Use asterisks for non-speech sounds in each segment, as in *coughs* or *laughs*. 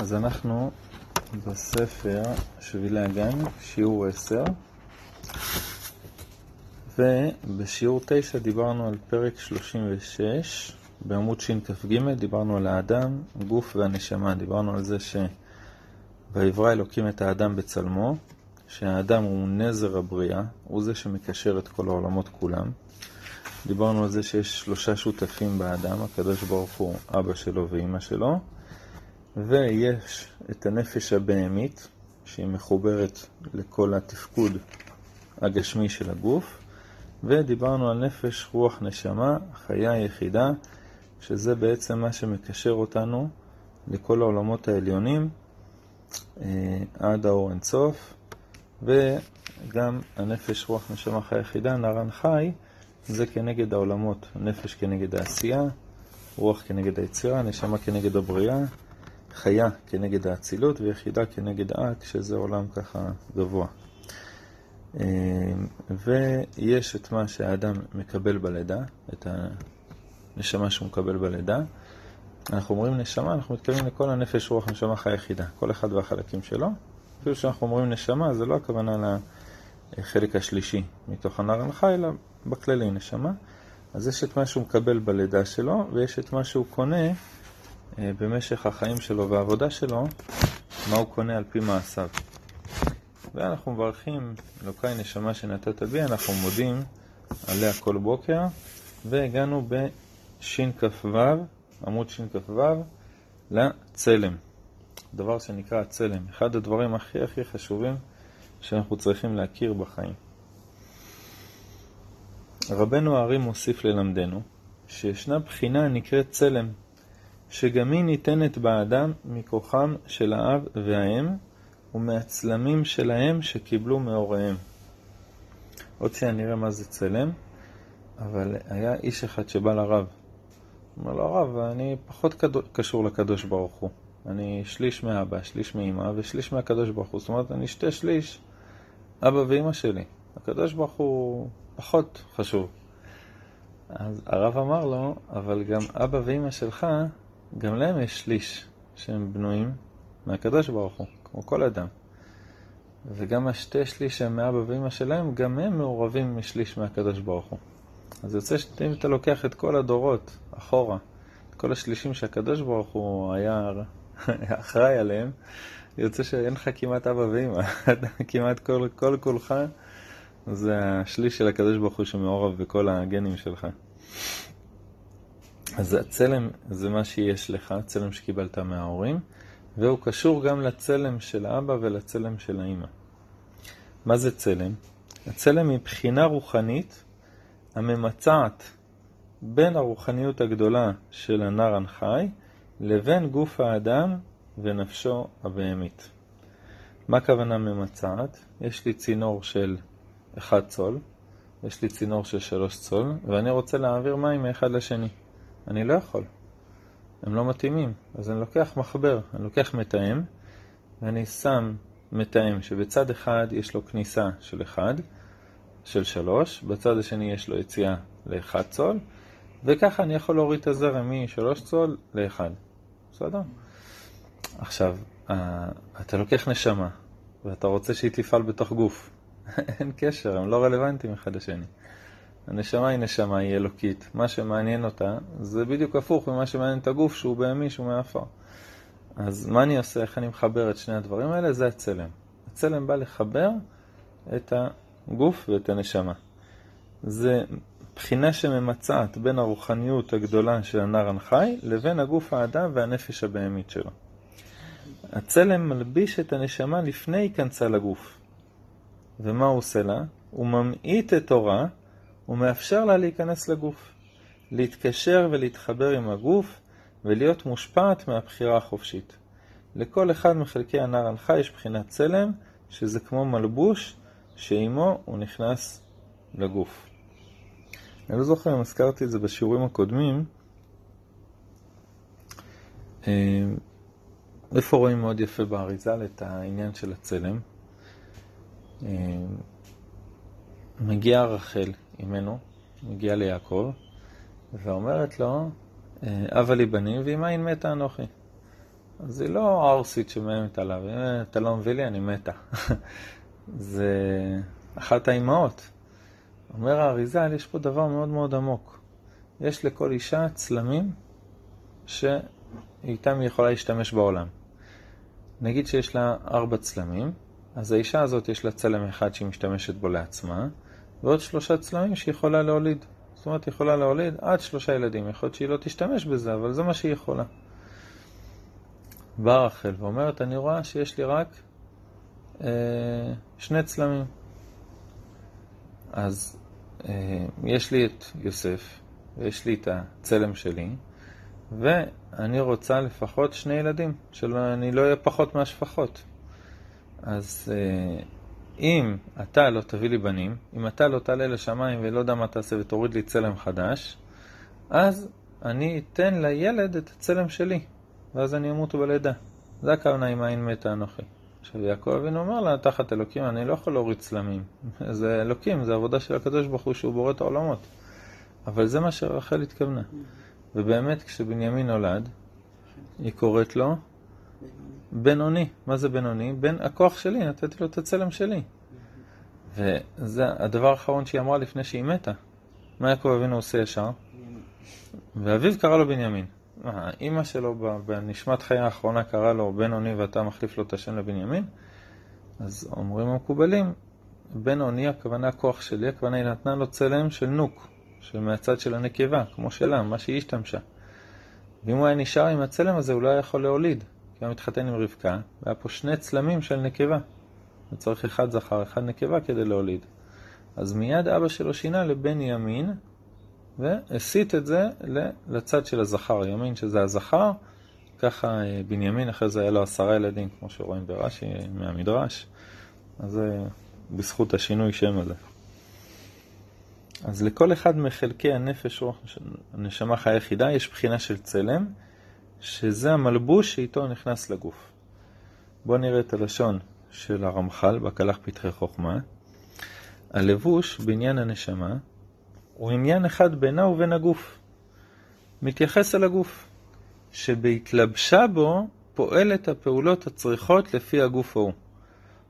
אז אנחנו בספר שבילי הגן, שיעור 10, ובשיעור 9 דיברנו על פרק 36, בעמוד שכ"ג דיברנו על האדם, גוף והנשמה. דיברנו על זה שבעברה אלוקים את האדם בצלמו, שהאדם הוא נזר הבריאה, הוא זה שמקשר את כל העולמות כולם. דיברנו על זה שיש שלושה שותפים באדם, הקדוש ברוך הוא אבא שלו ואימא שלו, ויש את הנפש הבהמית, שהיא מחוברת לכל התפקוד הגשמי של הגוף, ודיברנו על נפש, רוח, נשמה, חיה יחידה, שזה בעצם מה שמקשר אותנו לכל העולמות העליונים אה, עד האור אינסוף, וגם הנפש, רוח, נשמה, חיה יחידה, נערן חי, זה כנגד העולמות, נפש כנגד העשייה, רוח כנגד היצירה, נשמה כנגד הבריאה, חיה כנגד האצילות ויחידה כנגד אק, שזה עולם ככה גבוה. אה, ויש את מה שהאדם מקבל בלידה, את הנשמה שהוא מקבל בלידה. אנחנו אומרים נשמה, אנחנו מתכוונים לכל הנפש, רוח, נשמה, חיה יחידה, כל אחד והחלקים שלו. אפילו שאנחנו אומרים נשמה, זה לא הכוונה לחלק השלישי מתוך הנער הנחה, אלא בכללי נשמה. אז יש את מה שהוא מקבל בלידה שלו, ויש את מה שהוא קונה במשך החיים שלו והעבודה שלו, מה הוא קונה על פי מעשיו. ואנחנו מברכים, אלוקיי נשמה שנתת בי, אנחנו מודים עליה כל בוקר, והגענו בשכ"ו, עמוד שכ"ו, לצלם. דבר שנקרא הצלם, אחד הדברים הכי הכי חשובים שאנחנו צריכים להכיר בחיים. רבנו הארי מוסיף ללמדנו שישנה בחינה הנקראת צלם, שגם היא ניתנת באדם מכוחם של האב והאם ומהצלמים שלהם שקיבלו מהוריהם. עוד שנייה נראה מה זה צלם, אבל היה איש אחד שבא לרב. אמר לו, הרב, אני פחות קשור לקדוש ברוך הוא. אני שליש מאבא, שליש מאמא ושליש מהקדוש ברוך הוא. זאת אומרת, אני שתי שליש אבא ואמא שלי. הקדוש ברוך הוא פחות חשוב. אז הרב אמר לו, אבל גם אבא ואמא שלך, גם להם יש שליש שהם בנויים מהקדוש ברוך הוא, כמו כל אדם. וגם השתי שליש שהם מאבא ואמא שלהם, גם הם מעורבים משליש מהקדוש ברוך הוא. אז יוצא שאם אתה לוקח את כל הדורות אחורה, את כל השלישים שהקדוש ברוך הוא היה *laughs* אחראי עליהם, יוצא שאין לך כמעט אבא ואמא, *laughs* כמעט כל, כל כולך זה השליש של הקדוש ברוך הוא שמעורב בכל הגנים שלך. אז הצלם זה מה שיש לך, הצלם שקיבלת מההורים, והוא קשור גם לצלם של האבא ולצלם של האמא. מה זה צלם? הצלם היא בחינה רוחנית הממצעת בין הרוחניות הגדולה של הנר הנחי לבין גוף האדם ונפשו הבהמית. מה הכוונה ממצעת? יש לי צינור של 1 צול, יש לי צינור של 3 צול, ואני רוצה להעביר מים מאחד לשני. אני לא יכול. הם לא מתאימים. אז אני לוקח מחבר, אני לוקח מתאם, ואני שם מתאם שבצד אחד יש לו כניסה של 1, של 3, בצד השני יש לו יציאה ל-1 צול, וככה אני יכול להוריד את הזרם מ-3 צול ל-1. בסדר? עכשיו, אתה לוקח נשמה, ואתה רוצה שהיא תפעל בתוך גוף. *laughs* אין קשר, הם לא רלוונטיים אחד לשני. הנשמה היא נשמה, היא אלוקית. מה שמעניין אותה זה בדיוק הפוך ממה שמעניין את הגוף שהוא בהמי, שהוא מעפר. אז מה אני עושה, איך אני מחבר את שני הדברים האלה? זה הצלם. הצלם בא לחבר את הגוף ואת הנשמה. זה בחינה שממצעת בין הרוחניות הגדולה של הנר הנחי לבין הגוף האדם והנפש הבהמית שלו. הצלם מלביש את הנשמה לפני היכנסה לגוף. ומה הוא עושה לה? הוא ממעיט את תורה ומאפשר לה להיכנס לגוף, להתקשר ולהתחבר עם הגוף ולהיות מושפעת מהבחירה החופשית. לכל אחד מחלקי הנר הנחה יש בחינת צלם, שזה כמו מלבוש שעימו הוא נכנס לגוף. אני לא זוכר אם הזכרתי את זה בשיעורים הקודמים. אה, איפה רואים מאוד יפה באריזל את העניין של הצלם? אה, מגיעה רחל אימנו, מגיעה ליעקב, ואומרת לו, אבא לי בנים, ואמא אין מתה אנוכי. אז היא לא ערסית שמאיימת עליו, אם אתה לא מביא לי, אני מתה. *laughs* זה אחת האימהות. אומר האריזל, יש פה דבר מאוד מאוד עמוק. יש לכל אישה צלמים שאיתם היא יכולה להשתמש בעולם. נגיד שיש לה ארבע צלמים, אז האישה הזאת יש לה צלם אחד שהיא משתמשת בו לעצמה, ועוד שלושה צלמים שהיא יכולה להוליד. זאת אומרת, היא יכולה להוליד עד שלושה ילדים. יכול להיות שהיא לא תשתמש בזה, אבל זה מה שהיא יכולה. באה רחל ואומרת, אני רואה שיש לי רק אה, שני צלמים. אז אה, יש לי את יוסף, ויש לי את הצלם שלי, ואני רוצה לפחות שני ילדים, שאני לא אהיה פחות מהשפחות. אז אה, אם אתה לא תביא לי בנים, אם אתה לא תעלה לשמיים ולא יודע מה תעשה ותוריד לי צלם חדש, אז אני אתן לילד את הצלם שלי, ואז אני אמות בלידה. זה הכוונה עם עין מתה אנוכי. עכשיו יעקב אבינו אומר לה, תחת אלוקים אני לא יכול להוריד צלמים. *laughs* זה אלוקים, זה עבודה של הקדוש ברוך הוא שהוא בורא את העולמות. אבל זה מה שרחל התכוונה. ובאמת כשבנימין נולד, היא קוראת לו בינוני. מה זה בינוני? בין הכוח שלי, נתתי לו את הצלם שלי. וזה הדבר האחרון שהיא אמרה לפני שהיא מתה. מה יעקב אבינו עושה ישר? ואביו קרא לו בנימין. מה, אימא שלו בנשמת חיי האחרונה קרא לו בינוני ואתה מחליף לו את השם לבנימין? אז אומרים המקובלים, בינוני הכוונה הכוח שלי, הכוונה היא נתנה לו צלם של נוק, שמהצד של הנקבה, כמו שלה, מה שהיא השתמשה. ואם הוא היה נשאר עם הצלם הזה, הוא לא היה יכול להוליד. הוא מתחתן עם רבקה, והיה פה שני צלמים של נקבה. וצריך אחד זכר, אחד נקבה כדי להוליד. אז מיד אבא שלו שינה לבן ימין, והסיט את זה לצד של הזכר, ימין שזה הזכר, ככה אה, בנימין אחרי זה היה לו עשרה ילדים, כמו שרואים ברש"י מהמדרש, אז זה בזכות השינוי שם הזה. אז לכל אחד מחלקי הנפש, רוח, הנשמה חיה יחידה, יש בחינה של צלם, שזה המלבוש שאיתו נכנס לגוף. בואו נראה את הלשון של הרמח"ל בקלח פתחי חוכמה. הלבוש בעניין הנשמה הוא עניין אחד בינה ובין הגוף. מתייחס אל הגוף, שבהתלבשה בו פועלת הפעולות הצריכות לפי הגוף ההוא.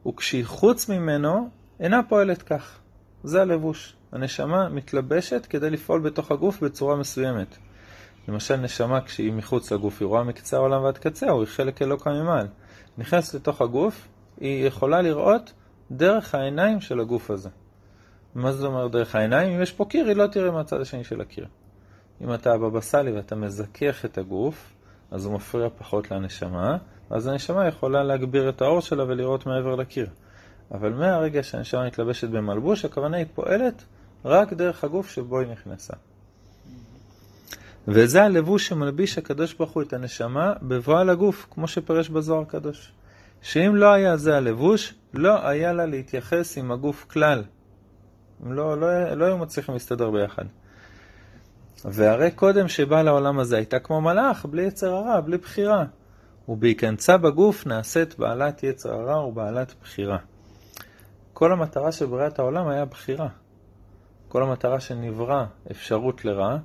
וכשהיא חוץ ממנו, אינה פועלת כך. זה הלבוש. הנשמה מתלבשת כדי לפעול בתוך הגוף בצורה מסוימת. למשל נשמה כשהיא מחוץ לגוף, היא רואה מקצה העולם ועד קצהו, היא חלק אלוקה ממעל. נכנסת לתוך הגוף, היא יכולה לראות דרך העיניים של הגוף הזה. מה זה אומר דרך העיניים? אם יש פה קיר, היא לא תראה מהצד השני של הקיר. אם אתה הבבא סאלי ואתה מזכך את הגוף, אז הוא מפריע פחות לנשמה, אז הנשמה יכולה להגביר את האור שלה ולראות מעבר לקיר. אבל מהרגע שהנשמה מתלבשת במלבוש, הכוונה היא פועלת רק דרך הגוף שבו היא נכנסה. וזה הלבוש שמלביש הקדוש ברוך הוא את הנשמה בבואה לגוף, כמו שפרש בזוהר הקדוש. שאם לא היה זה הלבוש, לא היה לה להתייחס עם הגוף כלל. הם לא, לא, לא היו מצליחים להסתדר ביחד. והרי קודם שבא לעולם הזה הייתה כמו מלאך, בלי יצר הרע, בלי בחירה. ובהיכנסה בגוף נעשית בעלת יצר הרע ובעלת בחירה. כל המטרה של בריאת העולם היה בחירה. כל המטרה שנברא אפשרות לרע,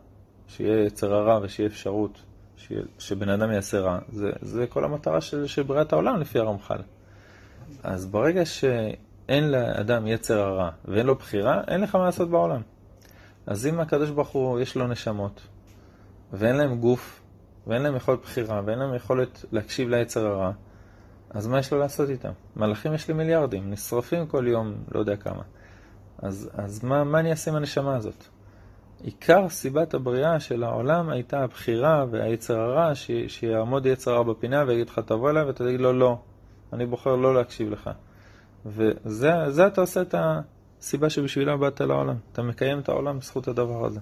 שיהיה יצר הרע ושיהיה אפשרות שיה, שבן אדם יעשה רע, זה, זה כל המטרה של, של בריאת העולם לפי הרמח"ל. אז ברגע שאין לאדם יצר הרע ואין לו בחירה, אין לך מה לעשות בעולם. אז אם הקדוש ברוך הוא יש לו נשמות, ואין להם גוף, ואין להם יכולת בחירה, ואין להם יכולת להקשיב ליצר הרע, אז מה יש לו לעשות איתם? מלאכים יש לי מיליארדים, נשרפים כל יום, לא יודע כמה. אז, אז מה, מה אני אעשה עם הנשמה הזאת? עיקר סיבת הבריאה של העולם הייתה הבחירה והיצר הרע, ש... שיעמוד יצר הרע בפינה ויגיד לך תבוא אליי ואתה תגיד לו לא, אני בוחר לא להקשיב לך. וזה אתה עושה את הסיבה שבשבילה באת לעולם. אתה מקיים את העולם בזכות הדבר הזה.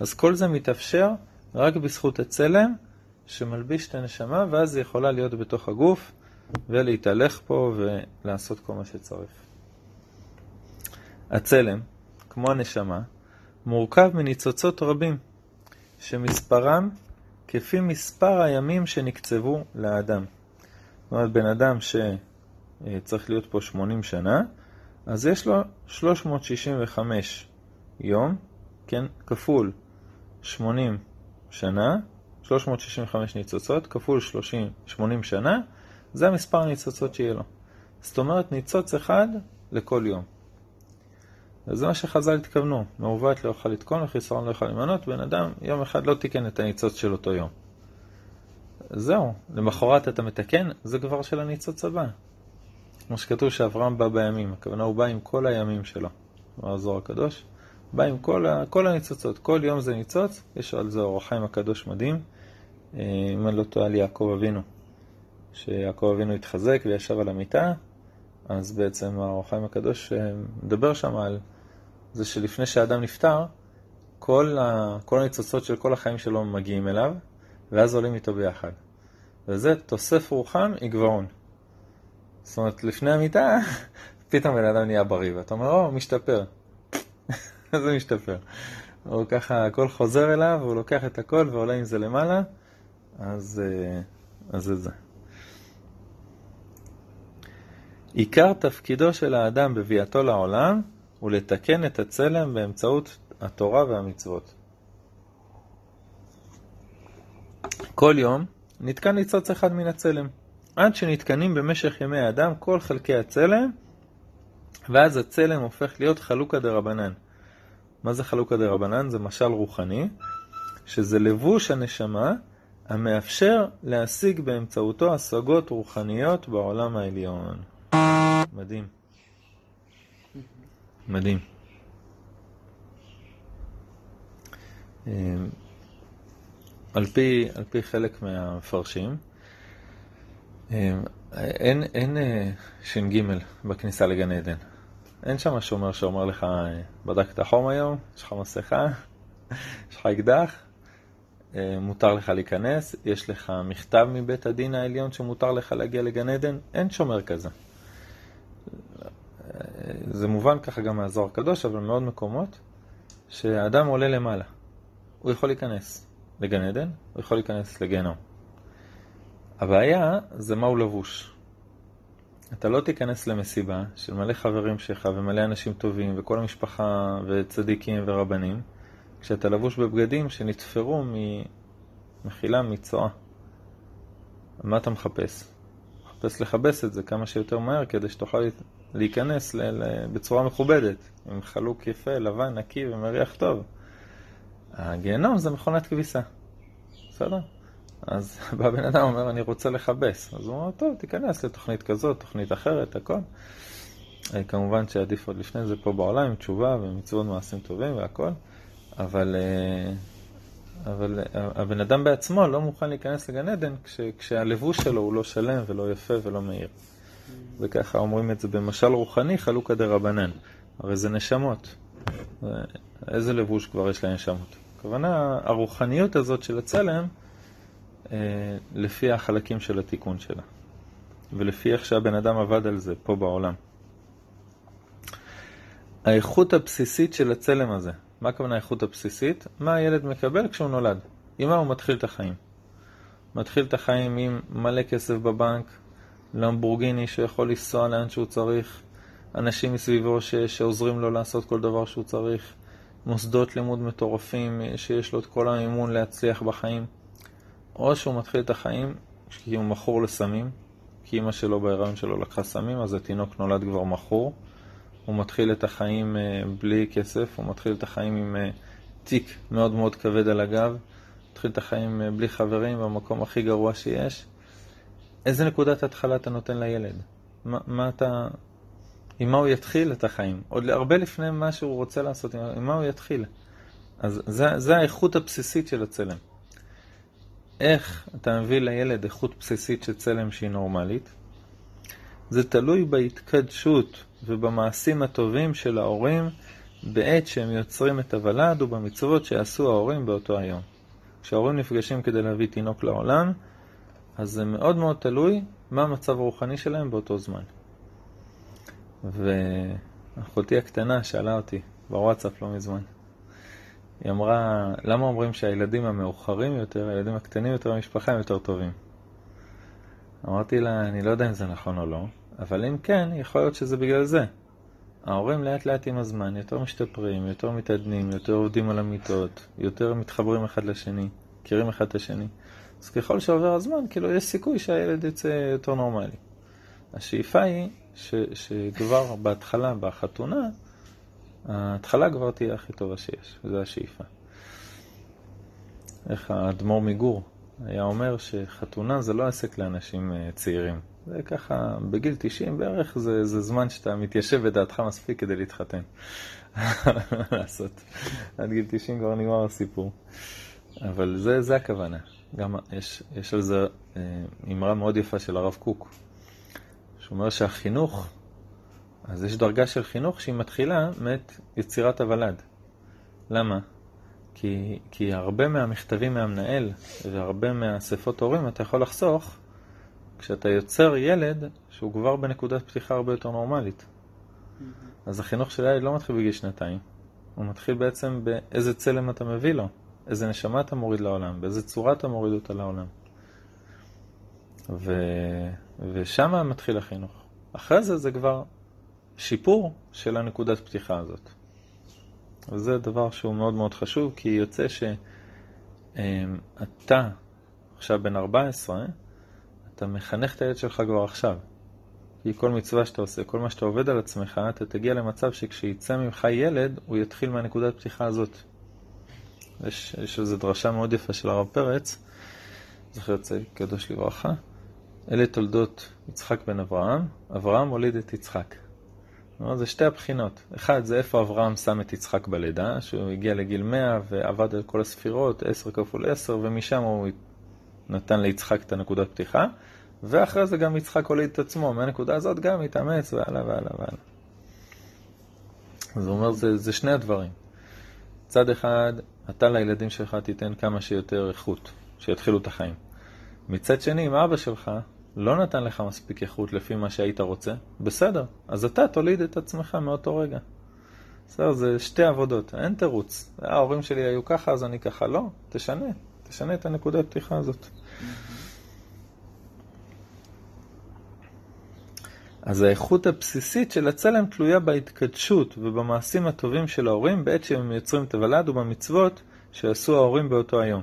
אז כל זה מתאפשר רק בזכות הצלם שמלביש את הנשמה, ואז היא יכולה להיות בתוך הגוף ולהתהלך פה ולעשות כל מה שצריך. הצלם, כמו הנשמה, מורכב מניצוצות רבים, שמספרם כפי מספר הימים שנקצבו לאדם. זאת אומרת, בן אדם שצריך להיות פה 80 שנה, אז יש לו 365 יום, כן, כפול 80 שנה, 365 ניצוצות, כפול 30, 80 שנה, זה המספר הניצוצות שיהיה לו. זאת אומרת, ניצוץ אחד לכל יום. וזה מה שחז"ל התכוונו, מעוות לא יוכל לתקון וחיסרון לא יוכל למנות, בן אדם יום אחד לא תיקן את הניצוץ של אותו יום. זהו, למחרת אתה מתקן, זה כבר של הניצוץ הבא. כמו שכתוב שאברהם בא בימים, הכוונה הוא בא עם כל הימים שלו, אמר הזוהר הקדוש, בא עם כל, ה, כל הניצוצות, כל יום זה ניצוץ, יש על זה אור החיים הקדוש מדהים, אה, אם אני לא טועה על יעקב אבינו, שיעקב אבינו התחזק וישב על המיטה, אז בעצם האור הקדוש אה, מדבר שם על זה שלפני שהאדם נפטר, כל, ה, כל הניצוצות של כל החיים שלו מגיעים אליו, ואז עולים איתו ביחד. וזה תוסף רוחם יגבעון. זאת אומרת, לפני המיטה, *laughs* פתאום בן אדם נהיה בריא, ואתה אומר, או, משתפר. *laughs* זה משתפר. הוא ככה, הכל חוזר אליו, הוא לוקח את הכל ועולה עם זה למעלה, אז, אה, אז זה זה. עיקר תפקידו של האדם בביאתו לעולם הוא לתקן את הצלם באמצעות התורה והמצוות. כל יום נתקן ניצוץ אחד מן הצלם, עד שנתקנים במשך ימי האדם כל חלקי הצלם, ואז הצלם הופך להיות חלוקה דה רבנן. מה זה חלוקה דה רבנן? זה משל רוחני, שזה לבוש הנשמה המאפשר להשיג באמצעותו השגות רוחניות בעולם העליון. מדהים. מדהים. אמ, על פי, על פי חלק מהמפרשים, אמ, אין, אין אה, ש"ג בכניסה לגן עדן. אין שם שומר שאומר לך, בדקת חום היום? יש לך מסכה? יש לך אקדח? אה, מותר לך להיכנס? יש לך מכתב מבית הדין העליון שמותר לך להגיע לגן עדן? אין שומר כזה. זה מובן ככה גם מהזוהר הקדוש, אבל מאוד מקומות, שהאדם עולה למעלה. הוא יכול להיכנס לגן עדן, הוא יכול להיכנס לגיהנום. הבעיה זה מה הוא לבוש. אתה לא תיכנס למסיבה של מלא חברים שלך ומלא אנשים טובים וכל המשפחה וצדיקים ורבנים, כשאתה לבוש בבגדים שנתפרו ממחילה מצואה. מה אתה מחפש? מחפש לכבס את זה כמה שיותר מהר כדי שתוכל להיכנס בצורה מכובדת, עם חלוק יפה, לבן, נקי ומריח טוב. הגיהנום זה מכונת כביסה, בסדר? אז *laughs* בא בן אדם אומר, אני רוצה לכבס. אז הוא אומר, טוב, תיכנס לתוכנית כזאת, תוכנית אחרת, הכל. אה, כמובן שעדיף עוד לפני זה פה בעולם עם תשובה ומצוות מעשים טובים והכל, אבל, אה, אבל אה, הבן אדם בעצמו לא מוכן להיכנס לגן עדן כש, כשהלבוש שלו הוא לא שלם ולא יפה ולא מאיר. וככה אומרים את זה במשל רוחני, חלוקה דה רבנן. הרי זה נשמות. איזה לבוש כבר יש לנשמות? הכוונה, הרוחניות הזאת של הצלם, אה, לפי החלקים של התיקון שלה. ולפי איך שהבן אדם עבד על זה פה בעולם. האיכות הבסיסית של הצלם הזה, מה הכוונה האיכות הבסיסית? מה הילד מקבל כשהוא נולד? עם מה הוא מתחיל את החיים? מתחיל את החיים עם מלא כסף בבנק, למבורגיני שיכול לנסוע לאן שהוא צריך, אנשים מסביבו ש, שעוזרים לו לעשות כל דבר שהוא צריך, מוסדות לימוד מטורפים שיש לו את כל המימון להצליח בחיים. או שהוא מתחיל את החיים כי הוא מכור לסמים, כי אמא שלו בהיריון שלו לקחה סמים, אז התינוק נולד כבר מכור. הוא מתחיל את החיים אה, בלי כסף, הוא מתחיל את החיים עם אה, תיק מאוד מאוד כבד על הגב, מתחיל את החיים אה, בלי חברים במקום הכי גרוע שיש. איזה נקודת התחלה אתה נותן לילד? מה, מה אתה... עם מה הוא יתחיל את החיים? עוד הרבה לפני מה שהוא רוצה לעשות, עם מה הוא יתחיל? אז זה, זה האיכות הבסיסית של הצלם. איך אתה מביא לילד איכות בסיסית של צלם שהיא נורמלית? זה תלוי בהתקדשות ובמעשים הטובים של ההורים בעת שהם יוצרים את הוולד ובמצוות שיעשו ההורים באותו היום. כשההורים נפגשים כדי להביא תינוק לעולם, אז זה מאוד מאוד תלוי מה המצב הרוחני שלהם באותו זמן. ואחותי הקטנה שאלה אותי בוואטסאפ לא מזמן. היא אמרה, למה אומרים שהילדים המאוחרים יותר, הילדים הקטנים יותר במשפחה הם יותר טובים? אמרתי לה, אני לא יודע אם זה נכון או לא, אבל אם כן, יכול להיות שזה בגלל זה. ההורים לאט לאט עם הזמן יותר משתפרים, יותר מתעדנים, יותר עובדים על המיטות, יותר מתחברים אחד לשני. מכירים אחד את השני. אז ככל שעובר הזמן, כאילו יש סיכוי שהילד יצא יותר נורמלי. השאיפה היא ש, שכבר בהתחלה, בחתונה, ההתחלה כבר תהיה הכי טובה שיש, וזו השאיפה. איך האדמו"ר מגור היה אומר שחתונה זה לא עסק לאנשים אה, צעירים. זה ככה, בגיל 90 בערך זה, זה זמן שאתה מתיישב בדעתך מספיק כדי להתחתן. *laughs* לעשות. עד גיל 90 כבר נגמר הסיפור. אבל זה, זה הכוונה. גם יש, יש על זה אה, אמרה מאוד יפה של הרב קוק, שאומר שהחינוך, אז יש דרגה של חינוך שהיא מתחילה מאת יצירת הוולד. למה? כי, כי הרבה מהמכתבים מהמנהל והרבה מהאספות הורים אתה יכול לחסוך כשאתה יוצר ילד שהוא כבר בנקודת פתיחה הרבה יותר נורמלית. Mm-hmm. אז החינוך של הילד לא מתחיל בגיל שנתיים, הוא מתחיל בעצם באיזה צלם אתה מביא לו, איזה נשמה אתה מוריד לעולם, באיזה צורה אתה מוריד אותה לעולם. ו... ושם מתחיל החינוך. אחרי זה זה כבר שיפור של הנקודת פתיחה הזאת. וזה דבר שהוא מאוד מאוד חשוב, כי יוצא שאתה עכשיו בן 14, אתה מחנך את הילד שלך כבר עכשיו. כי כל מצווה שאתה עושה, כל מה שאתה עובד על עצמך, אתה תגיע למצב שכשיצא ממך ילד, הוא יתחיל מהנקודת פתיחה הזאת. יש, יש איזו דרשה מאוד יפה של הרב פרץ, זכר צדיק קדוש לברכה. אלה תולדות יצחק בן אברהם, אברהם הוליד את יצחק. זה שתי הבחינות. אחד, זה איפה אברהם שם את יצחק בלידה, שהוא הגיע לגיל 100 ועבד על כל הספירות, 10 כפול 10, ומשם הוא נתן ליצחק את הנקודת פתיחה. ואחרי זה גם יצחק הוליד את עצמו, מהנקודה הזאת גם התאמץ והלאה והלאה והלאה. אז הוא אומר, זה, זה שני הדברים. צד אחד, אתה לילדים שלך תיתן כמה שיותר איכות, שיתחילו את החיים. מצד שני, אם אבא שלך לא נתן לך מספיק איכות לפי מה שהיית רוצה, בסדר, אז אתה תוליד את עצמך מאותו רגע. בסדר, זה שתי עבודות, אין תירוץ. ההורים שלי היו ככה, אז אני ככה. לא, תשנה, תשנה את הנקודת פתיחה הזאת. אז האיכות הבסיסית של הצלם תלויה בהתקדשות ובמעשים הטובים של ההורים בעת שהם יוצרים את הוולד ובמצוות שעשו ההורים באותו היום.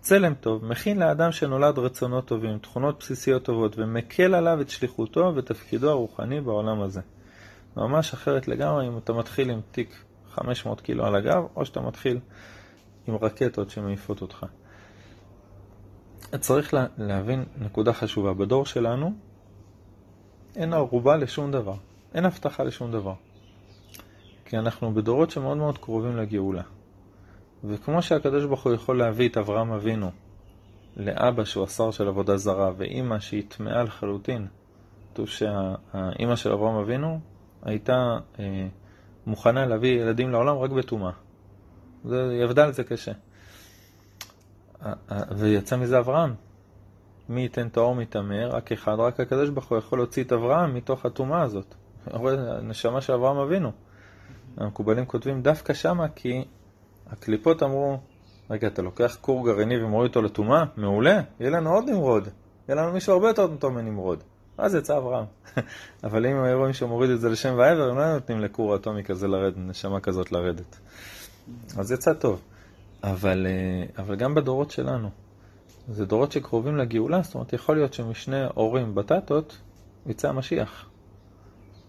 צלם טוב מכין לאדם שנולד רצונות טובים, תכונות בסיסיות טובות, ומקל עליו את שליחותו ותפקידו הרוחני בעולם הזה. ממש אחרת לגמרי אם אתה מתחיל עם תיק 500 קילו על הגב, או שאתה מתחיל עם רקטות שמעיפות אותך. צריך להבין נקודה חשובה. בדור שלנו אין ערובה לשום דבר, אין הבטחה לשום דבר. כי אנחנו בדורות שמאוד מאוד קרובים לגאולה. וכמו שהקדוש ברוך הוא יכול להביא את אברהם אבינו לאבא שהוא השר של עבודה זרה, ואימא שהיא טמאה לחלוטין, כתוב שהאימא של אברהם אבינו הייתה אה, מוכנה להביא ילדים לעולם רק בטומאה. היא עבדה על זה קשה. ויצא מזה אברהם. מי ייתן טהור מטמא? רק אחד, רק הקדוש ברוך הוא יכול להוציא את אברהם מתוך הטומאה הזאת. *laughs* הנשמה של אברהם אבינו. המקובלים כותבים דווקא שמה כי הקליפות אמרו, רגע, אתה לוקח כור גרעיני ומוריד אותו לטומאה? מעולה, יהיה לנו עוד נמרוד. יהיה לנו מישהו הרבה יותר טוב מנמרוד. אז יצא אברהם. אבל אם היו רואים שהוא את זה לשם ועבר, הם לא היו נותנים לכור אטומי כזה לרדת, נשמה כזאת לרדת. אז יצא טוב. אבל, אה, אבל גם בדורות שלנו, זה דורות שקרובים לגאולה, זאת אומרת, יכול להיות שמשני הורים בטטות יצא המשיח.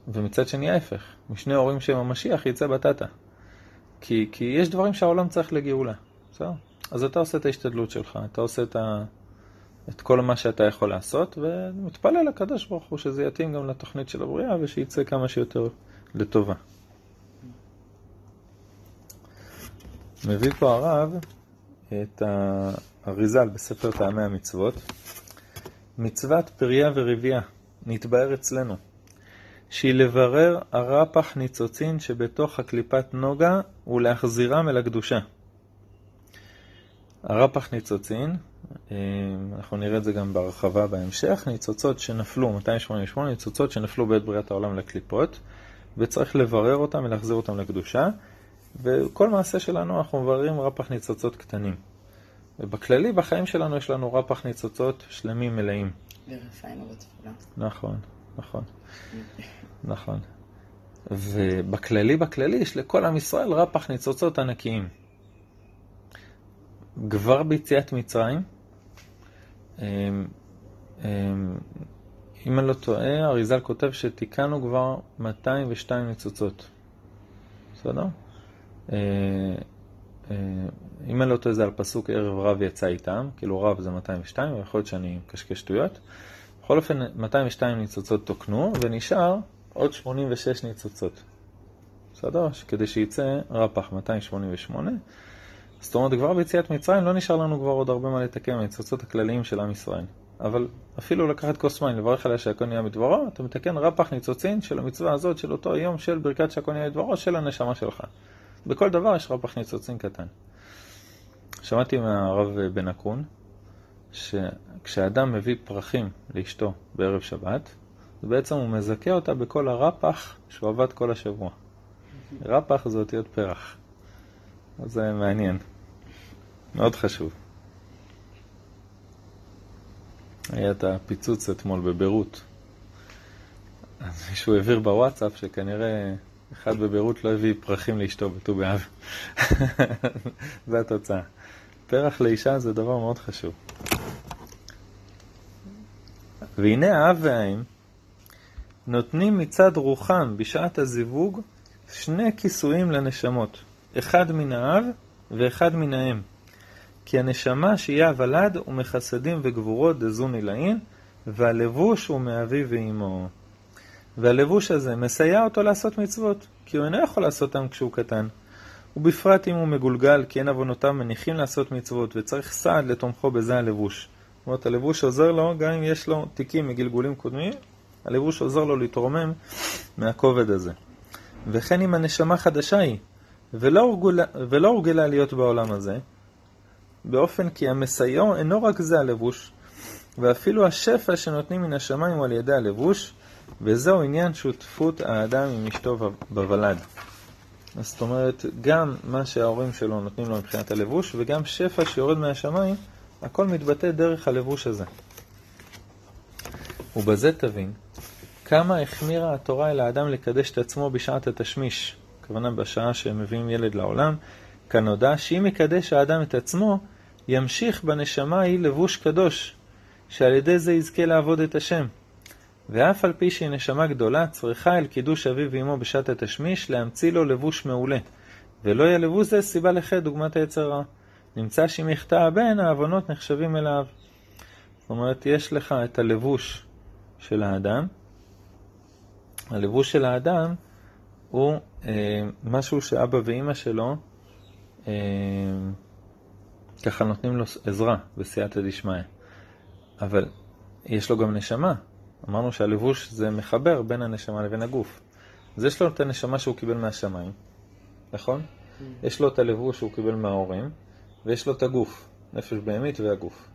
ומצד שני ההפך, משני הורים שהם המשיח יצא בטטה. כי, כי יש דברים שהעולם צריך לגאולה, בסדר? אז אתה עושה את ההשתדלות שלך, אתה עושה את, ה, את כל מה שאתה יכול לעשות, ומתפלל לקדוש ברוך הוא שזה יתאים גם לתוכנית של הבריאה ושיצא כמה שיותר לטובה. מביא פה הרב את האריזל בספר טעמי המצוות. מצוות פריה ורבייה נתבהר אצלנו. שהיא לברר הרפח ניצוצין שבתוך הקליפת נוגה ולהחזירם אל הקדושה. הרפח ניצוצין, אה, אנחנו נראה את זה גם בהרחבה בהמשך, ניצוצות שנפלו, 288 ניצוצות שנפלו בעת בריאת העולם לקליפות, וצריך לברר אותם ולהחזיר אותם לקדושה, וכל מעשה שלנו אנחנו מבררים רפח ניצוצות קטנים. ובכללי, בחיים שלנו יש לנו רפח ניצוצות שלמים מלאים. ורפאנו בתפילה. נכון, נכון. נכון. ובכללי, בכללי, יש לכל עם ישראל רפח ניצוצות ענקיים. כבר ביציאת מצרים, אמ, אמ, אם אני לא טועה, אריזל כותב שתיקנו כבר 202 ניצוצות. בסדר? אה, אה, אם אני לא טועה זה על פסוק ערב רב יצא איתם, כאילו רב זה 202, ויכול להיות שאני מקשקש שטויות. בכל אופן, 202 ניצוצות תוקנו, ונשאר עוד 86 ניצוצות. בסדר? כדי שייצא רפח 288. זאת אומרת, כבר ביציאת מצרים לא נשאר לנו כבר עוד הרבה מה לתקן מהניצוצות הכלליים של עם ישראל. אבל אפילו לקחת כוס מים, לברך עליה שהכל נהיה מדברו, אתה מתקן רפח ניצוצין של המצווה הזאת של אותו היום של ברכת שהכל נהיה מדברו של הנשמה שלך. בכל דבר יש רפח ניצוצין קטן. שמעתי מהרב בן אקון, שכשאדם מביא פרחים לאשתו בערב שבת, בעצם הוא מזכה אותה בכל הרפח שהוא עבד כל השבוע. רפח זה אותיות פרח. זה מעניין. מאוד חשוב. היה את הפיצוץ אתמול בביירות. אז מישהו העביר בוואטסאפ שכנראה אחד בביירות לא הביא פרחים לאשתו בט"ו באב. *laughs* זו התוצאה. פרח לאישה זה דבר מאוד חשוב. והנה האב והאם נותנים מצד רוחם בשעת הזיווג שני כיסויים לנשמות, אחד מן האב ואחד מן האם. כי הנשמה שיהיה הוולד הוא מחסדים וגבורות דזוני לעין, והלבוש הוא מאביו ואימו. והלבוש הזה מסייע אותו לעשות מצוות, כי הוא אינו יכול לעשותם כשהוא קטן. ובפרט אם הוא מגולגל, כי אין עוונותיו מניחים לעשות מצוות, וצריך סעד לתומכו בזה הלבוש. זאת אומרת, הלבוש עוזר לו, גם אם יש לו תיקים מגלגולים קודמים, הלבוש עוזר לו להתרומם מהכובד הזה. וכן אם הנשמה חדשה היא, ולא הורגלה, להיות בעולם הזה, באופן כי המסיו אינו רק זה הלבוש, ואפילו השפע שנותנים מן השמיים הוא על ידי הלבוש, וזהו עניין שותפות האדם עם אשתו בוולד. זאת אומרת, גם מה שההורים שלו נותנים לו מבחינת הלבוש, וגם שפע שיורד מהשמיים, הכל מתבטא דרך הלבוש הזה. ובזה תבין כמה החמירה התורה אל האדם לקדש את עצמו בשעת התשמיש, הכוונה בשעה שהם מביאים ילד לעולם, כנודע שאם יקדש האדם את עצמו, ימשיך בנשמה היא לבוש קדוש, שעל ידי זה יזכה לעבוד את השם. ואף על פי שהיא נשמה גדולה, צריכה אל קידוש אביו ואמו בשעת התשמיש להמציא לו לבוש מעולה. ולא יהיה לבוש זה סיבה לחטא דוגמת היצר רע. נמצא שאם יחטא הבן, העוונות נחשבים אליו. זאת אומרת, יש לך את הלבוש של האדם. הלבוש של האדם הוא אה, משהו שאבא ואימא שלו אה, ככה נותנים לו עזרה בסייעתא דשמיא. אבל יש לו גם נשמה. אמרנו שהלבוש זה מחבר בין הנשמה לבין הגוף. אז יש לו את הנשמה שהוא קיבל מהשמיים, נכון? Mm. יש לו את הלבוש שהוא קיבל מההורים, ויש לו את הגוף, נפש בהמית והגוף.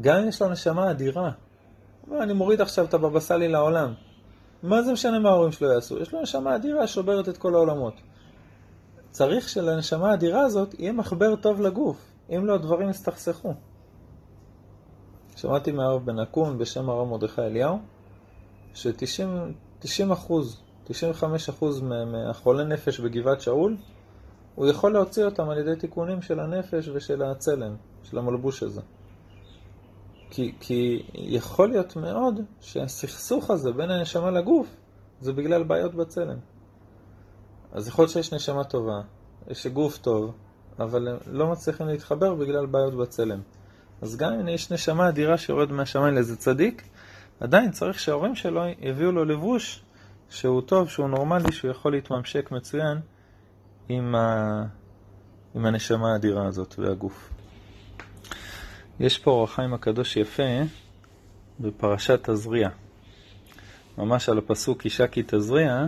גם אם יש לו נשמה אדירה, אני מוריד עכשיו את הבבא סאלי לעולם. מה זה משנה מה ההורים שלו יעשו? יש לו נשמה אדירה שוברת את כל העולמות. צריך שלנשמה האדירה הזאת יהיה מחבר טוב לגוף. אם לא, הדברים יסתכסכו. שמעתי מהרב בן אקון בשם הרב מרדכי אליהו, ש-90 אחוז, 95 אחוז מהחולי נפש בגבעת שאול, הוא יכול להוציא אותם על ידי תיקונים של הנפש ושל הצלם, של המלבוש הזה. כי, כי יכול להיות מאוד שהסכסוך הזה בין הנשמה לגוף זה בגלל בעיות בצלם. אז יכול להיות שיש נשמה טובה, יש גוף טוב, אבל הם לא מצליחים להתחבר בגלל בעיות בצלם. אז גם אם יש נשמה אדירה שיורד מהשמיים לאיזה צדיק, עדיין צריך שההורים שלו יביאו לו לבוש שהוא טוב, שהוא נורמלי, שהוא יכול להתממשק מצוין עם, ה... עם הנשמה האדירה הזאת והגוף. יש פה אור החיים הקדוש יפה בפרשת תזריע. ממש על הפסוק אישה כי תזריע,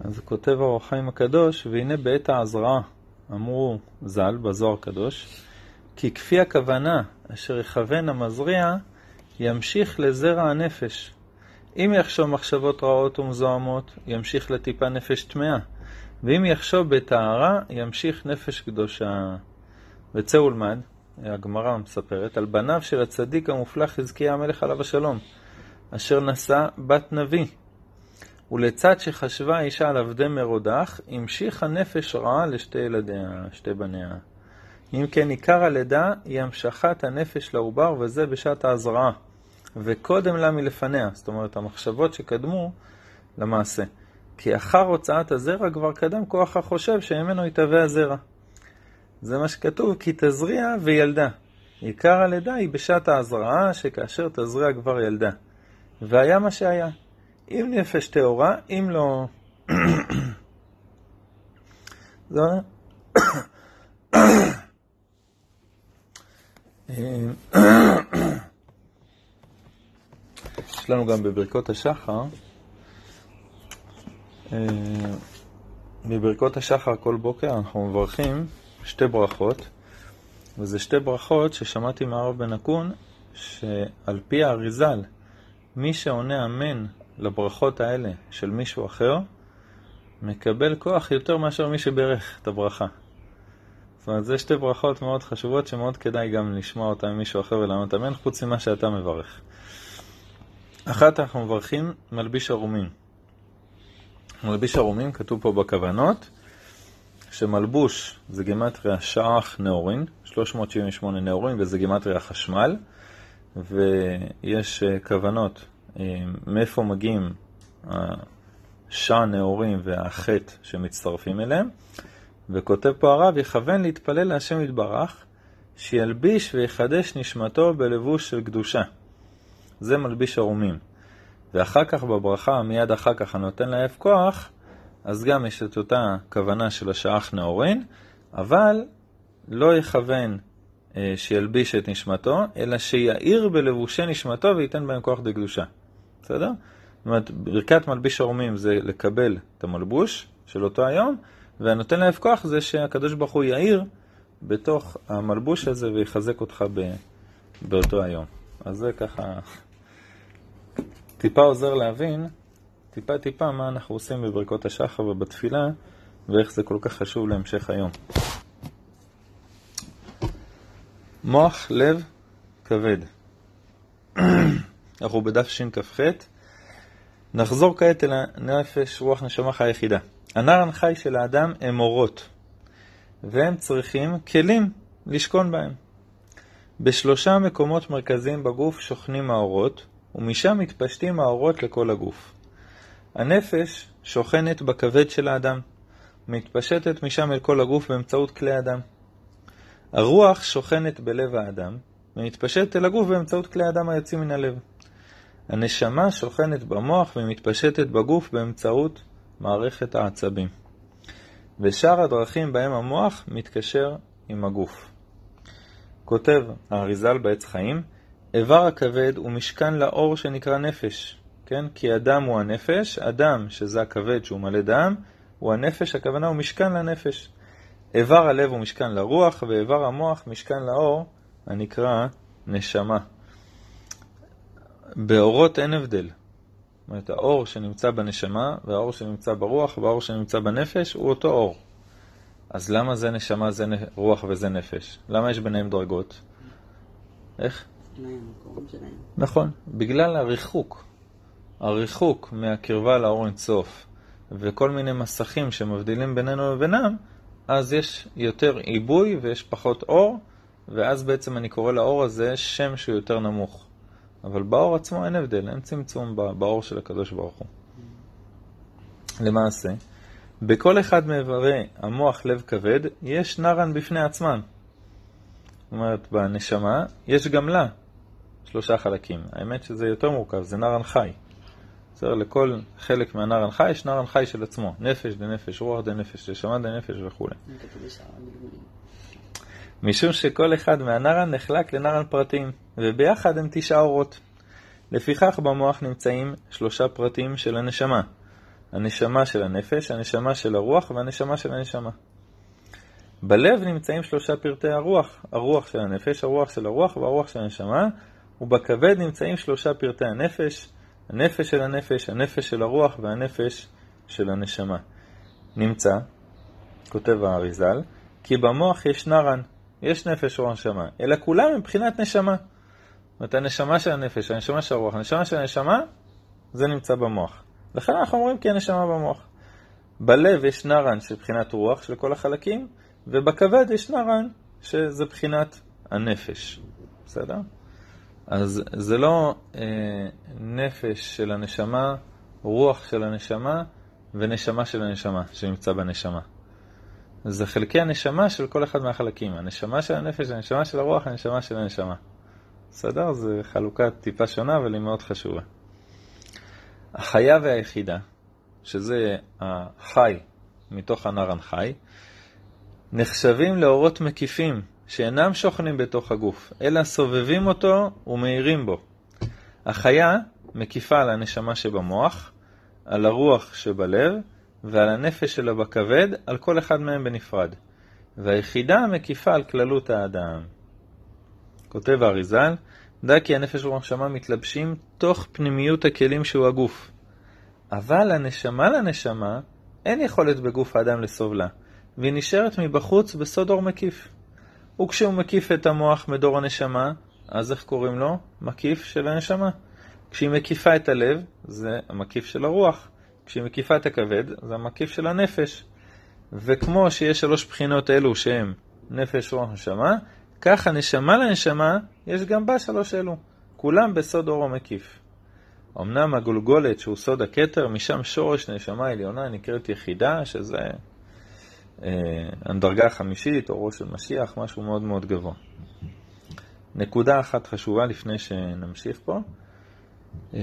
אז כותב אור החיים הקדוש, והנה בעת העזרה אמרו ז"ל בזוהר הקדוש, כי כפי הכוונה אשר יכוון המזריע, ימשיך לזרע הנפש. אם יחשוב מחשבות רעות ומזוהמות, ימשיך לטיפה נפש טמאה, ואם יחשוב בטהרה, ימשיך נפש קדושה. וצא ולמד, הגמרא מספרת, על בניו של הצדיק המופלא חזקיה המלך עליו השלום, אשר נשא בת נביא. ולצד שחשבה האישה על עבדי מרודח, המשיכה נפש רעה לשתי ילדיה, שתי בניה. אם כן, עיקר הלידה היא המשכת הנפש לעובר, וזה בשעת ההזרעה, וקודם לה מלפניה, זאת אומרת, המחשבות שקדמו למעשה. כי אחר הוצאת הזרע כבר קדם כוח החושב שממנו יתהווה הזרע. זה מה שכתוב, כי תזריע וילדה. עיקר הלידה היא בשעת ההזרעה, שכאשר תזריע כבר ילדה. והיה מה שהיה. אם נפש טהורה, אם לא... *coughs* זה... *coughs* יש לנו גם בברכות השחר, אה, בברכות השחר כל בוקר אנחנו מברכים שתי ברכות, וזה שתי ברכות ששמעתי מהרב בן אקון, שעל פי האריזל, מי שעונה אמן לברכות האלה של מישהו אחר, מקבל כוח יותר מאשר מי שברך את הברכה. זאת אומרת, זה שתי ברכות מאוד חשובות שמאוד כדאי גם לשמוע אותן ממישהו אחר ולענות אמן, חוץ ממה שאתה מברך. אחת אנחנו מברכים מלביש ערומים. מלביש ערומים, כתוב פה בכוונות, שמלבוש זה גימטריה שעך נאורין, 378 נאורין, וזה גימטריה חשמל, ויש אה, כוונות אה, מאיפה מגיעים השע נאורים והחטא שמצטרפים אליהם, וכותב פה הרב, יכוון להתפלל להשם יתברך, שילביש ויחדש נשמתו בלבוש של קדושה. זה מלביש ערומים. ואחר כך בברכה, מיד אחר כך הנותן לאף כוח, אז גם יש את אותה כוונה של השאח נאורין, אבל לא יכוון אה, שילביש את נשמתו, אלא שיאיר בלבושי נשמתו וייתן בהם כוח דקדושה. בסדר? זאת אומרת, ברכת מלביש ערומים זה לקבל את המלבוש של אותו היום, והנותן לאף כוח זה שהקדוש ברוך הוא יאיר בתוך המלבוש הזה ויחזק אותך ב... באותו היום. אז זה ככה טיפה עוזר להבין, טיפה טיפה, מה אנחנו עושים בברכות השחר ובתפילה, ואיך זה כל כך חשוב להמשך היום. מוח, לב, כבד. *clears throat* אנחנו בדף שכ"ח. נחזור כעת אל הנפש, רוח נשמה חי יחידה. הנער החי של האדם הם אורות, והם צריכים כלים לשכון בהם. בשלושה מקומות מרכזיים בגוף שוכנים האורות, ומשם מתפשטים האורות לכל הגוף. הנפש שוכנת בכבד של האדם, מתפשטת משם אל כל הגוף באמצעות כלי הדם. הרוח שוכנת בלב האדם, ומתפשטת אל הגוף באמצעות כלי הדם היוצאים מן הלב. הנשמה שוכנת במוח ומתפשטת בגוף באמצעות מערכת העצבים. ושאר הדרכים בהם המוח מתקשר עם הגוף. כותב האריזל בעץ חיים, איבר הכבד הוא משכן לאור שנקרא נפש, כן? כי הדם הוא הנפש, הדם, שזה הכבד שהוא מלא דם, הוא הנפש, הכוונה הוא משכן לנפש. איבר הלב הוא משכן לרוח, ואיבר המוח משכן לאור, הנקרא נשמה. באורות אין הבדל. זאת אומרת, האור שנמצא בנשמה, והאור שנמצא ברוח, והאור שנמצא בנפש, הוא אותו אור. אז למה זה נשמה, זה רוח וזה נפש? למה יש ביניהם דרגות? איך? נכון, בגלל הריחוק. הריחוק מהקרבה לאור אינסוף, וכל מיני מסכים שמבדילים בינינו לבינם, אז יש יותר עיבוי ויש פחות אור, ואז בעצם אני קורא לאור הזה שם שהוא יותר נמוך. אבל באור עצמו אין הבדל, אין צמצום באור של הקדוש ברוך הוא. למעשה, בכל אחד מאיברי המוח לב כבד יש נרן בפני עצמם. זאת אומרת, בנשמה יש גם לה שלושה חלקים. האמת שזה יותר מורכב, זה נרן חי. בסדר, לכל חלק מהנרן חי יש נרן חי של עצמו. נפש דנפש, רוח דנפש, נשמה דנפש וכו'. משום שכל אחד מהנרן נחלק לנרן פרטים, וביחד הם תשעה אורות. לפיכך במוח נמצאים שלושה פרטים של הנשמה. הנשמה של הנפש, הנשמה של הרוח והנשמה של הנשמה. בלב נמצאים שלושה פרטי הרוח, הרוח של הנפש, הרוח של הרוח והרוח של הנשמה, ובכבד נמצאים שלושה פרטי הנפש, הנפש של הנפש, הנפש של הרוח והנפש של הנשמה. נמצא, כותב האריזל, כי במוח יש נרן, יש נפש או נשמה, אלא כולם מבחינת נשמה. זאת אומרת, הנשמה של הנפש, הנשמה של הרוח, הנשמה של הנשמה, זה נמצא במוח. לכן אנחנו אומרים כי הנשמה במוח. בלב יש נרן של בחינת רוח של כל החלקים, ובכבד יש נרן שזה בחינת הנפש, בסדר? אז זה לא אה, נפש של הנשמה, רוח של הנשמה ונשמה של הנשמה שנמצא בנשמה. זה חלקי הנשמה של כל אחד מהחלקים. הנשמה של הנפש, הנשמה של הרוח, הנשמה של הנשמה. בסדר? זו חלוקה טיפה שונה, אבל היא מאוד חשובה. החיה והיחידה, שזה החי מתוך הנרן חי, נחשבים לאורות מקיפים שאינם שוכנים בתוך הגוף, אלא סובבים אותו ומאירים בו. החיה מקיפה על הנשמה שבמוח, על הרוח שבלב ועל הנפש שלה בכבד, על כל אחד מהם בנפרד. והיחידה מקיפה על כללות האדם. כותב האריזל, דע כי הנפש והנשמה מתלבשים תוך פנימיות הכלים שהוא הגוף. אבל הנשמה לנשמה אין יכולת בגוף האדם לסובלה, והיא נשארת מבחוץ בסוד אור מקיף. וכשהוא מקיף את המוח מדור הנשמה, אז איך קוראים לו? מקיף של הנשמה. כשהיא מקיפה את הלב, זה המקיף של הרוח. כשהיא מקיפה את הכבד, זה המקיף של הנפש. וכמו שיש שלוש בחינות אלו שהם נפש, רוח, נשמה, כך הנשמה לנשמה, יש גם בה שלוש אלו. כולם בסוד אור המקיף. אמנם הגולגולת, שהוא סוד הכתר, משם שורש נשמה עליונה נקראת יחידה, שזה הדרגה החמישית, אורו של משיח, משהו מאוד מאוד גבוה. נקודה אחת חשובה לפני שנמשיך פה, אה,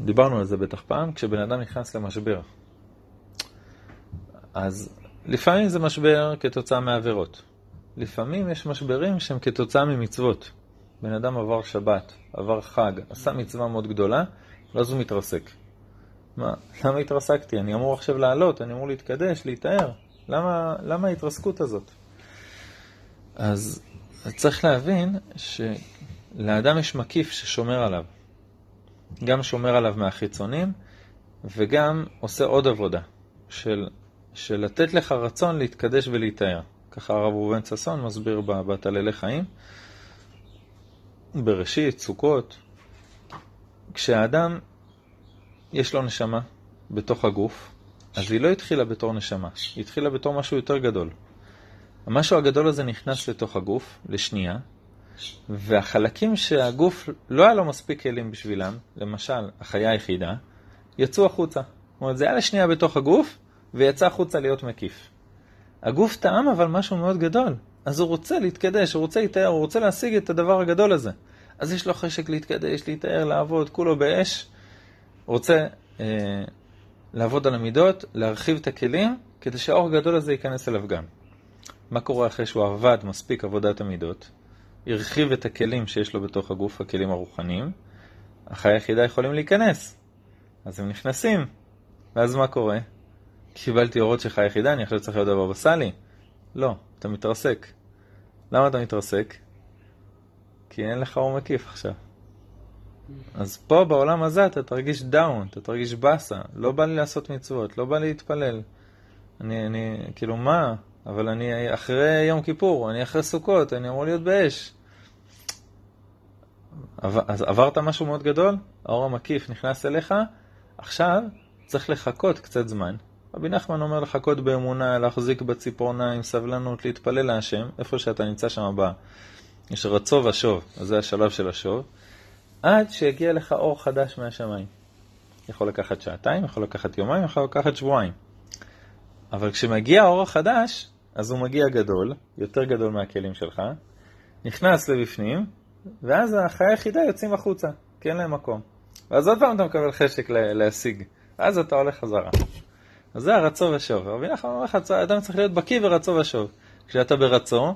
דיברנו על זה בטח פעם, כשבן אדם נכנס למשבר. אז לפעמים זה משבר כתוצאה מעבירות. לפעמים יש משברים שהם כתוצאה ממצוות. בן אדם עבר שבת, עבר חג, עשה מצווה מאוד גדולה, ואז הוא מתרסק. מה, למה התרסקתי? אני אמור עכשיו לעלות, אני אמור להתקדש, להתאר. למה, למה ההתרסקות הזאת? אז צריך להבין שלאדם יש מקיף ששומר עליו. גם שומר עליו מהחיצונים, וגם עושה עוד עבודה, של, של לתת לך רצון להתקדש ולהתאר. ככה הרב ראובן ששון מסביר בתעללי חיים. בראשית, סוכות, כשהאדם יש לו נשמה בתוך הגוף, אז היא לא התחילה בתור נשמה, היא התחילה בתור משהו יותר גדול. המשהו הגדול הזה נכנס לתוך הגוף, לשנייה, והחלקים שהגוף לא היה לו מספיק כלים בשבילם, למשל החיה היחידה, יצאו החוצה. זאת אומרת, זה היה לשנייה בתוך הגוף, ויצא החוצה להיות מקיף. הגוף טעם אבל משהו מאוד גדול, אז הוא רוצה להתקדש, הוא רוצה להתאר, הוא רוצה להשיג את הדבר הגדול הזה. אז יש לו חשק להתקדש, להתאר, לעבוד, כולו באש. רוצה אה, לעבוד על המידות, להרחיב את הכלים, כדי שהאור הגדול הזה ייכנס אליו גם. מה קורה אחרי שהוא עבד מספיק עבודת המידות, הרחיב את הכלים שיש לו בתוך הגוף, הכלים הרוחניים, החי היחידה יכולים להיכנס. אז הם נכנסים, ואז מה קורה? קיבלתי אורות של חי יחידה, אני עכשיו צריך להיות בבא בסאלי? לא, אתה מתרסק. למה אתה מתרסק? כי אין לך אור מקיף עכשיו. אז פה בעולם הזה אתה תרגיש דאון, אתה תרגיש באסה, לא בא לי לעשות מצוות, לא בא לי להתפלל. אני, אני, כאילו מה? אבל אני אחרי יום כיפור, אני אחרי סוכות, אני אמור להיות באש. אז עברת משהו מאוד גדול, האור המקיף נכנס אליך, עכשיו צריך לחכות קצת זמן. רבי נחמן אומר לחכות באמונה, להחזיק בציפורניים, סבלנות, להתפלל להשם, איפה שאתה נמצא שם הבא. יש רצו ושוב, אז זה השלב של השוב. עד שיגיע לך אור חדש מהשמיים. יכול לקחת שעתיים, יכול לקחת יומיים, יכול לקחת שבועיים. אבל כשמגיע האור החדש, אז הוא מגיע גדול, יותר גדול מהכלים שלך, נכנס לבפנים, ואז החיי היחידה יוצאים החוצה, כי אין להם מקום. ואז עוד פעם אתה מקבל חשק להשיג, ואז אתה הולך חזרה. אז זה הרצו ושוב. רבי נחמן אומר לך, אדם צריך להיות בקיא ברצו ושוב. כשאתה ברצו,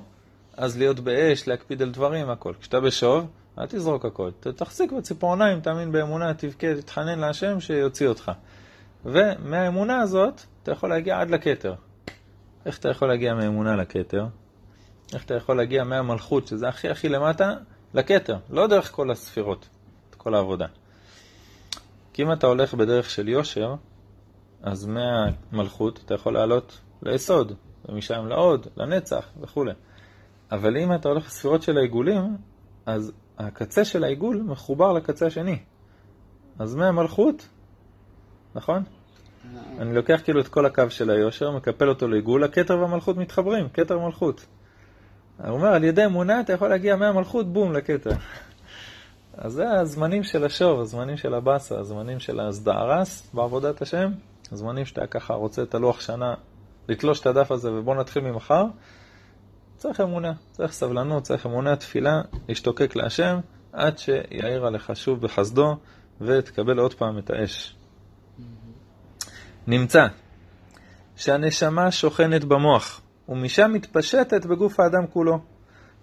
אז להיות באש, להקפיד על דברים, הכל. כשאתה בשוב, אל תזרוק הכל. תחזיק בציפורניים, תאמין באמונה, תבכה, תתחנן להשם שיוציא אותך. ומהאמונה הזאת, אתה יכול להגיע עד לכתר. איך אתה יכול להגיע מאמונה לכתר? איך אתה יכול להגיע מהמלכות, שזה הכי הכי למטה, לכתר. לא דרך כל הספירות, את כל העבודה. כי אם אתה הולך בדרך של יושר, אז מהמלכות אתה יכול לעלות ליסוד, ומשם לעוד, לנצח וכולי. אבל אם אתה הולך לספירות של העיגולים, אז הקצה של העיגול מחובר לקצה השני. אז מהמלכות, נכון? אני לוקח כאילו את כל הקו של היושר, מקפל אותו לעיגול, הכתר והמלכות מתחברים, כתר ומלכות. הוא אומר, על ידי אמונה אתה יכול להגיע מהמלכות, בום, לקטע. *laughs* אז זה הזמנים של השור, הזמנים של הבאסה, הזמנים של הסדערס בעבודת השם, הזמנים שאתה ככה רוצה את הלוח שנה, לתלוש את הדף הזה ובוא נתחיל ממחר. צריך אמונה, צריך סבלנות, צריך אמונה, תפילה, להשתוקק להשם, עד שיעיר עליך שוב בחסדו ותקבל עוד פעם את האש. נמצא שהנשמה שוכנת במוח, ומשם מתפשטת בגוף האדם כולו.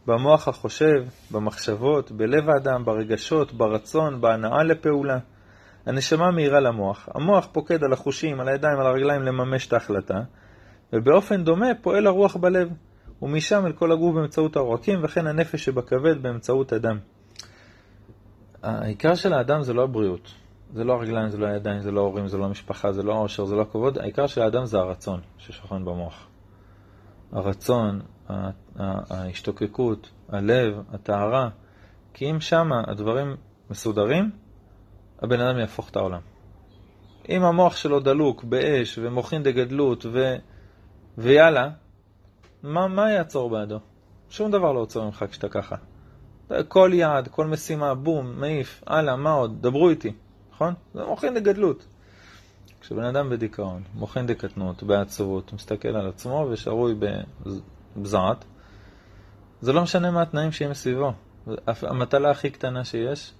במוח החושב, במחשבות, בלב האדם, ברגשות, ברצון, בהנאה לפעולה. הנשמה מהירה למוח, המוח פוקד על החושים, על הידיים, על הרגליים לממש את ההחלטה, ובאופן דומה פועל הרוח בלב, ומשם אל כל הגוף באמצעות העורקים, וכן הנפש שבכבד באמצעות הדם. העיקר של האדם זה לא הבריאות, זה לא הרגליים, זה לא הידיים, זה לא ההורים, זה לא המשפחה, זה לא העושר, זה לא הכבוד, העיקר של האדם זה הרצון ששוכן במוח. הרצון, ההשתוקקות, הלב, הטהרה, כי אם שמה הדברים מסודרים, הבן אדם יהפוך את העולם. אם המוח שלו דלוק באש ומוחין דגדלות ו... ויאללה, מה, מה יעצור בעדו? שום דבר לא עוצר ממך כשאתה ככה. כל יעד, כל משימה, בום, מעיף, הלאה, מה עוד? דברו איתי, נכון? זה מוחין דגדלות. כשבן אדם בדיכאון, מוחין דקטנות, בעצבות, מסתכל על עצמו ושרוי בזעת, זה לא משנה מה התנאים שיהיה מסביבו. המטלה הכי קטנה שיש,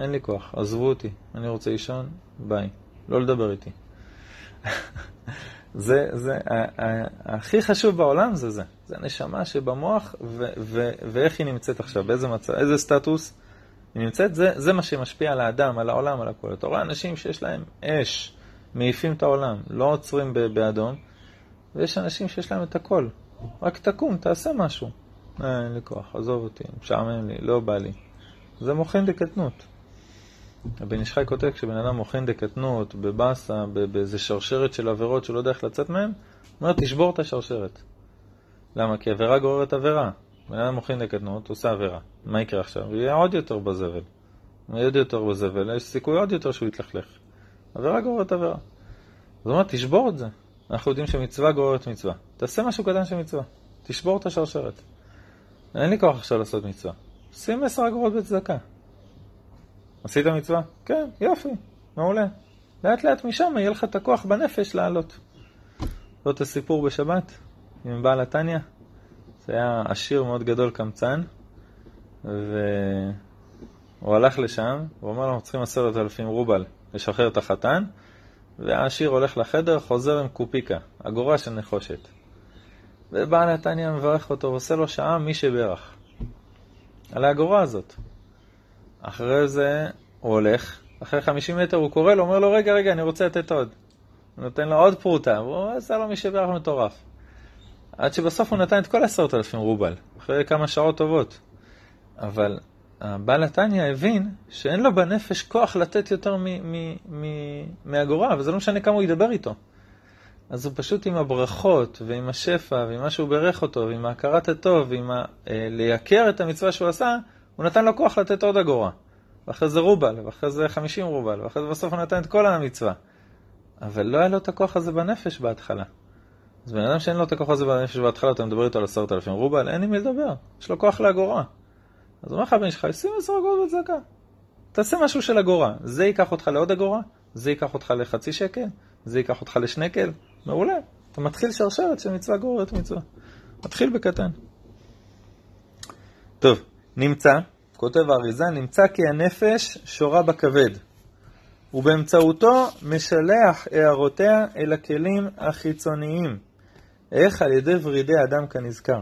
אין לי כוח, עזבו אותי, אני רוצה לישון, ביי. לא לדבר איתי. זה, זה, הכי חשוב בעולם זה זה. זה הנשמה שבמוח, ואיך היא נמצאת עכשיו, באיזה מצב, איזה סטטוס היא נמצאת, זה, זה מה שמשפיע על האדם, על העולם, על הכול. אתה רואה אנשים שיש להם אש, מעיפים את העולם, לא עוצרים באדום, ויש אנשים שיש להם את הכל. רק תקום, תעשה משהו. אין לי כוח, עזוב אותי, משעמם לי, לא בא לי. זה מוכן לקטנות. הבן ישחי כותב, כשבן אדם מוכן דקטנות, בבאסה, באיזה שרשרת של עבירות שהוא לא יודע איך לצאת מהן, הוא אומר, תשבור את השרשרת. למה? כי עבירה גוררת עבירה. בן אדם מוכן דקטנות, עושה עבירה. מה יקרה עכשיו? הוא יהיה עוד יותר בזבל. הוא יהיה עוד יותר בזבל, יש סיכוי עוד יותר שהוא יתלכלך. עבירה גוררת עבירה. זאת אומרת, תשבור את זה. אנחנו יודעים שמצווה גוררת מצווה. תעשה משהו קטן של מצווה. תשבור את השרשרת. אין לי כוח עכשיו לעשות מצווה. שים עשר אגורות בצדקה. עשית מצווה? כן, יופי, מעולה. לאט לאט משם יהיה לך את הכוח בנפש לעלות. זאת הסיפור בשבת עם בעל התניא. זה היה עשיר מאוד גדול קמצן, והוא הלך לשם, הוא אמר אנחנו צריכים עשרת אלפים רובל לשחרר את החתן, והעשיר הולך לחדר, חוזר עם קופיקה, אגורה של נחושת. ובעל התניא מברך אותו ועושה לו שעה מי שברך. על האגורה הזאת. אחרי זה הוא הולך, אחרי 50 מטר הוא קורא לו, אומר לו, רגע, רגע, אני רוצה לתת עוד. הוא נותן לו עוד פרוטה, והוא עשה לו מי שברך מטורף. עד שבסוף הוא נתן את כל עשרת אלפים רובל, אחרי כמה שעות טובות. אבל הבעל התניא הבין שאין לו בנפש כוח לתת יותר מאגורה, וזה לא משנה כמה הוא ידבר איתו. אז הוא פשוט עם הברכות, ועם השפע, ועם מה שהוא בירך אותו, ועם ההכרת הטוב, ועם ה... אה, לייקר את המצווה שהוא עשה, הוא נתן לו כוח לתת עוד אגורה. ואחרי זה רובל, ואחרי זה חמישים רובל, ואחרי זה בסוף הוא נתן את כל המצווה. אבל לא היה לו את הכוח הזה בנפש בהתחלה. אז בן אדם שאין לו את הכוח הזה בנפש בהתחלה, אתה מדבר איתו על עשרת אלפים רובל, אין עם מי לדבר, יש לו כוח לאגורה. אז אומר לך הבן שלך, שים עשר אגורות בצדקה. תעשה משהו של אגורה. זה ייקח אותך לעוד אגורה, זה ייקח אותך לחצי שקל, זה ייקח אותך לשנקל. מעולה. אתה מתחיל שרשרת של מצווה גוררת מצווה. מתחיל בקטן. טוב, נמצא, כותב האריזה, נמצא כי הנפש שורה בכבד, ובאמצעותו משלח הערותיה אל הכלים החיצוניים, איך על ידי ורידי אדם כנזכר.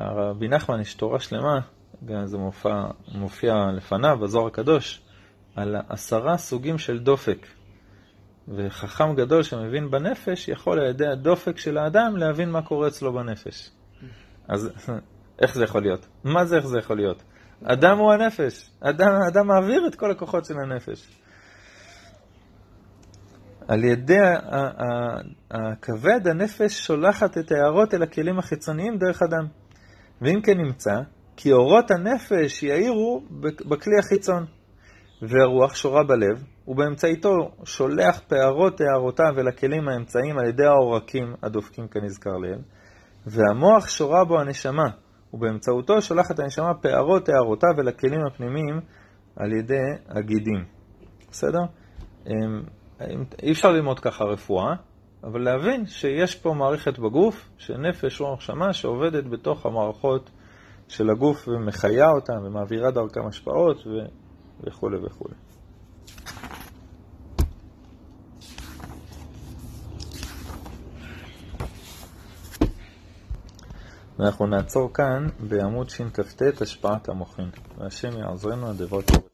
רבי נחמן יש תורה שלמה, זה מופיע, מופיע לפניו בזוהר הקדוש, על עשרה סוגים של דופק. וחכם גדול שמבין בנפש יכול על ידי הדופק של האדם להבין מה קורה אצלו בנפש. אז איך זה יכול להיות? מה זה איך זה יכול להיות? אדם הוא הנפש. אדם, אדם מעביר את כל הכוחות של הנפש. על ידי הכבד הנפש שולחת את ההערות אל הכלים החיצוניים דרך אדם. ואם כן נמצא, כי אורות הנפש יאירו בכלי החיצון, והרוח שורה בלב, ובאמצעיתו שולח פערות הערותיו אל הכלים האמצעיים על ידי העורקים הדופקים כנזכר לעיל, והמוח שורה בו הנשמה, ובאמצעותו שולחת הנשמה פערות הערותיו אל הכלים הפנימיים על ידי הגידים. בסדר? אמ, אי אפשר ללמוד ככה רפואה, אבל להבין שיש פה מערכת בגוף, שנפש, רוח, שמה, שעובדת בתוך המערכות של הגוף ומחיה אותם ומעבירה דרכם השפעות ו... וכו' וכו'. ואנחנו נעצור כאן בעמוד שכ"ט, השפעת המוחין. והשם יעזרנו הדבר טוב.